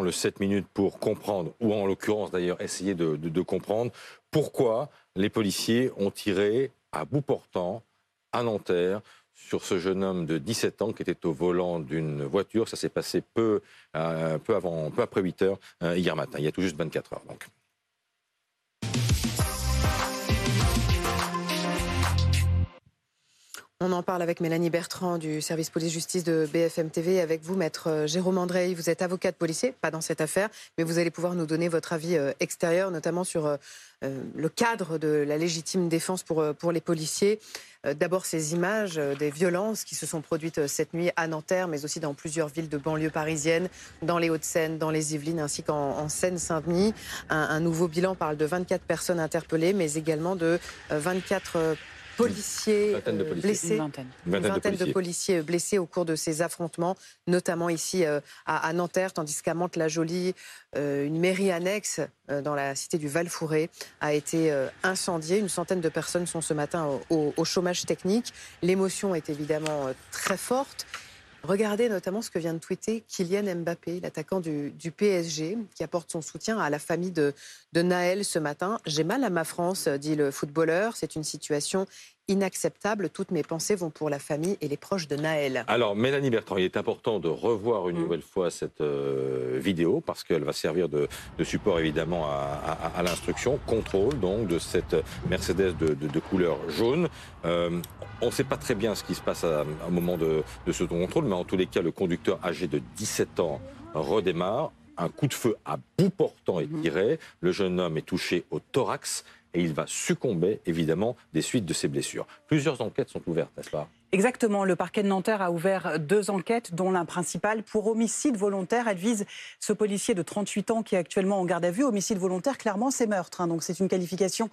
le 7 minutes pour comprendre, ou en l'occurrence d'ailleurs essayer de, comprendre pourquoi les policiers ont tiré à bout portant à Nanterre sur ce jeune homme de 17 ans qui était au volant d'une voiture. Ça s'est passé peu, euh, avant, peu après 8 heures euh, hier matin, il y a tout juste 24 heures. On en parle avec Mélanie Bertrand du service police-justice de BFM TV. Avec vous, maître euh, Jérôme André, vous êtes avocat de policier, pas dans cette affaire, mais vous allez pouvoir nous donner votre avis euh, extérieur, notamment sur euh, le cadre de la légitime défense pour, les policiers. D'abord, ces images des violences qui se sont produites cette nuit à Nanterre, mais aussi dans plusieurs villes de banlieue parisienne, dans les Hauts-de-Seine, dans les Yvelines, ainsi qu'en Seine-Saint-Denis. Un, nouveau bilan parle de 24 personnes interpellées, mais également de 24 policiers euh, blessés. Une vingtaine, de, policiers. blessés au cours de ces affrontements, notamment ici euh, à, Nanterre, tandis qu'à Mantes-la-Jolie, euh, une mairie annexe dans la cité du Val-Fouré a été incendiée. Une centaine de personnes sont ce matin au, au chômage technique. L'émotion est évidemment très forte. Regardez notamment ce que vient de tweeter Kylian Mbappé, l'attaquant du, PSG, qui apporte son soutien à la famille de, Naël ce matin. J'ai mal à ma France, dit le footballeur. C'est une situation inacceptable. Toutes mes pensées vont pour la famille et les proches de Naël. Alors, Mélanie Bertrand, il est important de revoir une mm. nouvelle fois cette euh, vidéo parce qu'elle va servir de, support évidemment à, l'instruction, contrôle donc de cette Mercedes de, couleur jaune. Euh, on ne sait pas très bien ce qui se passe à, un moment de, de ce contrôle, mais en tous les cas, le conducteur âgé de 17 ans redémarre. Un coup de feu à bout portant est mm-hmm. tiré. Le jeune homme est touché au thorax et il va succomber évidemment des suites de ses blessures. Plusieurs enquêtes sont ouvertes, n'est-ce pas? Exactement. Le parquet de Nanterre a ouvert deux enquêtes, dont l'un principal pour homicide volontaire. Elle vise ce policier de 38 ans qui est actuellement en garde à vue. Homicide volontaire, clairement, c'est meurtre. Hein. donc c'est une qualification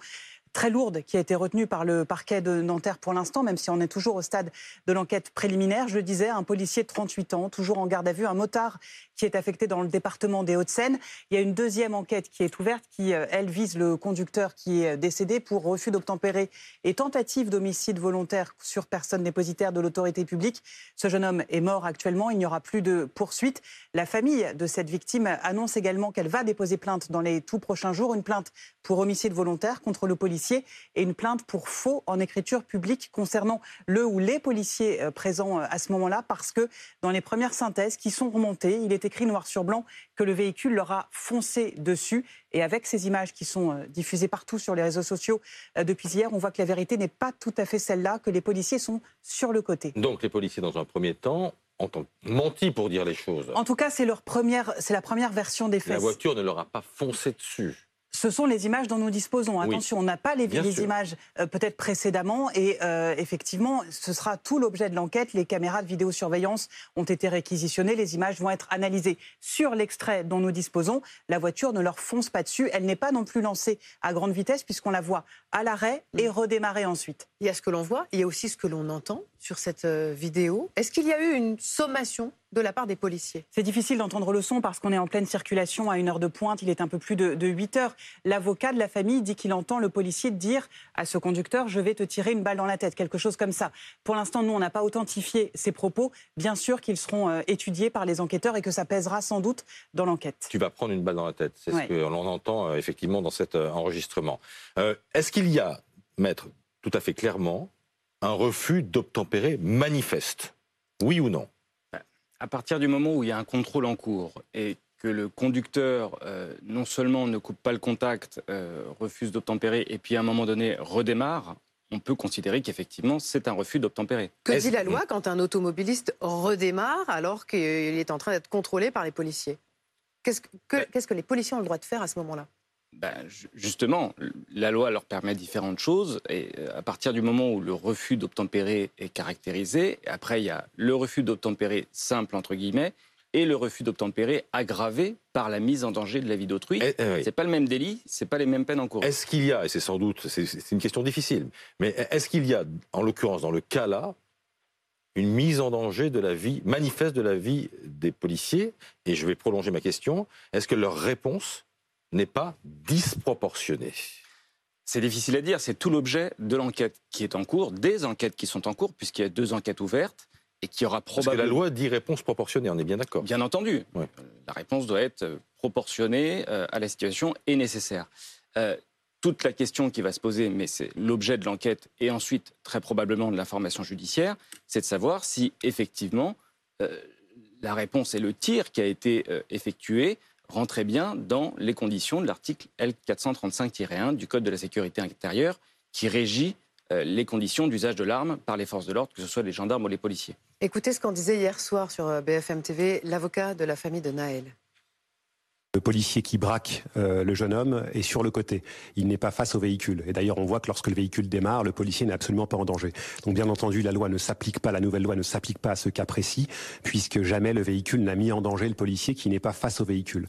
très lourde qui a été retenue par le parquet de Nanterre pour l'instant, même si on est toujours au stade de l'enquête préliminaire. Je le disais, un policier de 38 ans, toujours en garde à vue, un motard qui est affecté dans le département des Hauts-de-Seine. Il y a une deuxième enquête qui est ouverte, qui, euh, elle, vise le conducteur qui est décédé pour refus d'obtempérer et tentative d'homicide volontaire sur personne dépositaire de l'autorité publique. Ce jeune homme est mort actuellement, il n'y aura plus de poursuite. La famille de cette victime annonce également qu'elle va déposer plainte dans les tout prochains jours, une plainte pour homicide volontaire contre le policier et une plainte pour faux en écriture publique concernant le ou les policiers euh, présents euh, à ce moment-là, parce que dans les premières synthèses qui sont remontées, il est écrit noir sur blanc que le véhicule leur a foncé dessus. Et avec ces images qui sont euh, diffusées partout sur les réseaux sociaux depuis hier, on voit que la vérité n'est pas tout à fait celle-là, que les policiers sont sur le côté. Donc les policiers, dans un premier temps, ont menti pour dire les choses. En tout cas, c'est leur première, c'est la première version des faits. La voiture ne leur a pas foncé dessus ce sont les images dont nous disposons. Attention, on n'a pas les, images euh, peut-être précédemment et euh, effectivement, ce sera tout l'objet de l'enquête. Les caméras de vidéosurveillance ont été réquisitionnées, les images vont être analysées. Sur l'extrait dont nous disposons, la voiture ne leur fonce pas dessus. Elle n'est pas non plus lancée à grande vitesse puisqu'on la voit à l'arrêt et mm. redémarrer ensuite. Il y a ce que l'on voit, il y a aussi ce que l'on entend sur cette euh, vidéo. Est-ce qu'il y a eu une sommation de la part des policiers? C'est difficile d'entendre le son parce qu'on est en pleine circulation à une heure de pointe, il est un peu plus de, 8 heures. L'avocat de la famille dit qu'il entend le policier dire à ce conducteur Je vais te tirer une balle dans la tête, quelque chose comme ça. Pour l'instant, nous, on n'a pas authentifié ces propos. Bien sûr qu'ils seront euh, étudiés par les enquêteurs et que ça pèsera sans doute dans l'enquête. Tu vas prendre une balle dans la tête, c'est ce que l'on entend euh, effectivement dans cet enregistrement. Est-ce qu'il y a, maître, tout à fait clairement, un refus d'obtempérer manifeste. Oui ou non? À partir du moment où il y a un contrôle en cours et que le conducteur euh, non seulement ne coupe pas le contact, euh, refuse d'obtempérer et puis à un moment donné redémarre, on peut considérer qu'effectivement c'est un refus d'obtempérer. Que dit la loi quand un automobiliste redémarre alors qu'il est en train d'être contrôlé par les policiers? Qu'est-ce que les policiers ont le droit de faire à ce moment-là? Ben, justement, la loi leur permet différentes choses. Et euh, à partir du moment où le refus d'obtempérer est caractérisé, après il y a le refus d'obtempérer simple entre guillemets et le refus d'obtempérer aggravé par la mise en danger de la vie d'autrui. Ce eh, C'est pas le même délit, c'est pas les mêmes peines en cours. Est-ce qu'il y a, et c'est sans doute, c'est une question difficile, mais est-ce qu'il y a, en l'occurrence dans le cas là, une mise en danger de la vie manifeste de la vie des policiers? Et je vais prolonger ma question. Est-ce que leur réponse n'est pas disproportionné c'est difficile à dire, c'est tout l'objet de l'enquête qui est en cours, des enquêtes qui sont en cours, puisqu'il y a deux enquêtes ouvertes. et qui aura Parce probablement... que la loi dit réponse proportionnée, on est bien d'accord. Bien entendu. Euh, La réponse doit être euh, proportionnée euh, à la situation et nécessaire. Euh, toute la question qui va se poser, mais c'est l'objet de l'enquête et ensuite très probablement de l'information judiciaire, c'est de savoir si effectivement euh, la réponse et le tir qui a été euh, effectué rentraient bien dans les conditions de l'article L435-1 du Code de la sécurité intérieure qui régit euh, les conditions d'usage de l'arme par les forces de l'ordre, que ce soit les gendarmes ou les policiers. Écoutez ce qu'en disait hier soir sur euh, BFM TV l'avocat de la famille de Naël. Le policier qui braque euh, le jeune homme est sur le côté. Il n'est pas face au véhicule. Et d'ailleurs, on voit que lorsque le véhicule démarre, le policier n'est absolument pas en danger. Donc, bien entendu, la loi ne s'applique pas, la nouvelle loi ne s'applique pas à ce cas précis, puisque jamais le véhicule n'a mis en danger le policier qui n'est pas face au véhicule.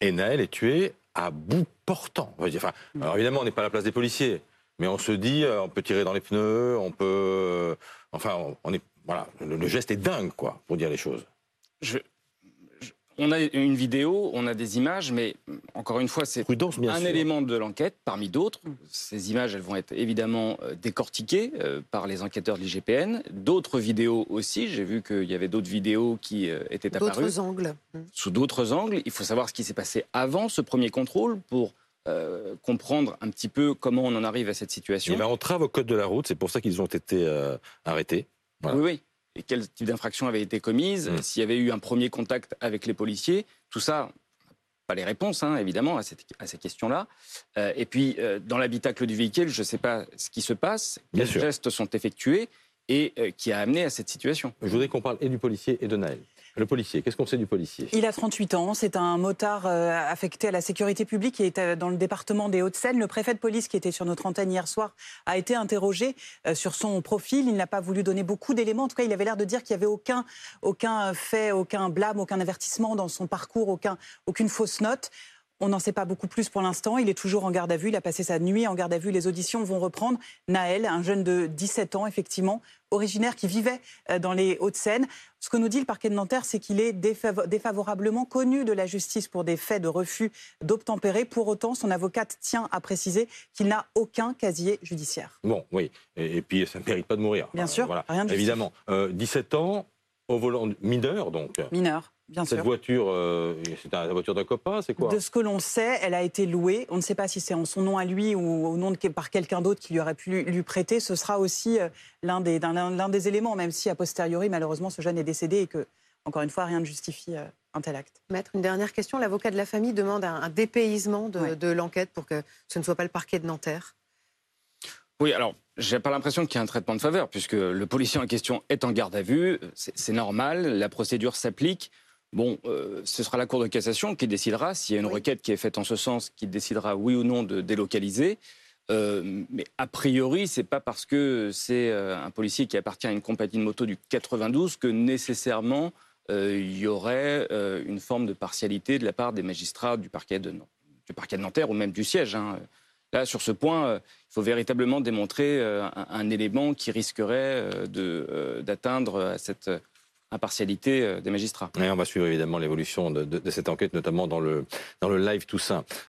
Et Naël est tué à bout portant. Enfin, alors évidemment, on n'est pas à la place des policiers, mais on se dit, euh, on peut tirer dans les pneus, on peut, euh, enfin, on, est, voilà, le, geste est dingue, quoi, pour dire les choses. Je- on a une vidéo, on a des images, mais encore une fois, c'est un sûr. élément de l'enquête parmi d'autres. Ces images, elles vont être évidemment euh, décortiquées euh, par les enquêteurs de l'IGPN. D'autres vidéos aussi. J'ai vu qu'il y avait d'autres vidéos qui euh, étaient apparues D'autres angles. Sous d'autres angles. Il faut savoir ce qui s'est passé avant ce premier contrôle pour euh, comprendre un petit peu comment on en arrive à cette situation. Il y avait entrave au code de la route, c'est pour ça qu'ils ont été euh, arrêtés. Voilà. Oui, oui. Et quel type d'infraction avait été commise, Mm. s'il y avait eu un premier contact avec les policiers, tout ça, pas les réponses, hein, évidemment, à, cette- à ces questions-là. Euh, et puis, euh, dans l'habitacle du véhicule, je ne sais pas ce qui se passe, Bien quels sûr. gestes sont effectués et euh, qui a amené à cette situation. Je voudrais qu'on parle et du policier et de Naël. Le policier, qu'est-ce qu'on sait du policier? Il a 38 ans, c'est un motard euh, affecté à la sécurité publique qui est euh, dans le département des Hauts-de-Seine. Le préfet de police qui était sur notre antenne hier soir a été interrogé euh, sur son profil. Il n'a pas voulu donner beaucoup d'éléments. En tout cas, il avait l'air de dire qu'il n'y avait aucun, aucun fait, aucun blâme, aucun avertissement dans son parcours, aucun, aucune fausse note. On n'en sait pas beaucoup plus pour l'instant. Il est toujours en garde à vue. Il a passé sa nuit en garde à vue. Les auditions vont reprendre. Naël, un jeune de 17 ans, effectivement, originaire qui vivait euh, dans les Hauts-de-Seine. Ce que nous dit le parquet de Nanterre, c'est qu'il est défavo- défavorablement connu de la justice pour des faits de refus d'obtempérer. Pour autant, son avocate tient à préciser qu'il n'a aucun casier judiciaire. Bon, oui. Et, et puis, ça ne mérite pas de mourir. Bien Euh, sûr, voilà. rien de Évidemment. Euh, 17 ans, au volant mineur, donc. Mineur, bien Cette sûr. voiture, euh, c'est la voiture d'un copain, c'est quoi? De ce que l'on sait, elle a été louée. On ne sait pas si c'est en son nom à lui ou au nom de par quelqu'un d'autre qui lui aurait pu lui, lui prêter. Ce sera aussi euh, l'un des, l'un des éléments, même si a posteriori, malheureusement, ce jeune est décédé et que, encore une fois, rien ne justifie euh, un tel acte. Maître, une dernière question. L'avocat de la famille demande un, un dépaysement de, Ouais. de l'enquête pour que ce ne soit pas le parquet de Nanterre. Oui, alors, j'ai pas l'impression qu'il y ait un traitement de faveur, puisque le policier en question est en garde à vue, c'est c'est normal, la procédure s'applique. Bon, euh, ce sera la Cour de cassation qui décidera, s'il y a une Oui. requête qui est faite en ce sens, qui décidera oui ou non de délocaliser. Euh, mais a priori, c'est pas parce que c'est euh, un policier qui appartient à une compagnie de moto du 92 que nécessairement euh, il y aurait une forme de partialité de la part des magistrats du parquet de, du parquet de Nanterre ou même du siège. hein. Là, sur ce point, il faut véritablement démontrer un, un élément qui risquerait d'atteindre à cette impartialité euh, des magistrats. Et on va suivre évidemment l'évolution de, de- de cette enquête, notamment dans le, dans le live Toussaint.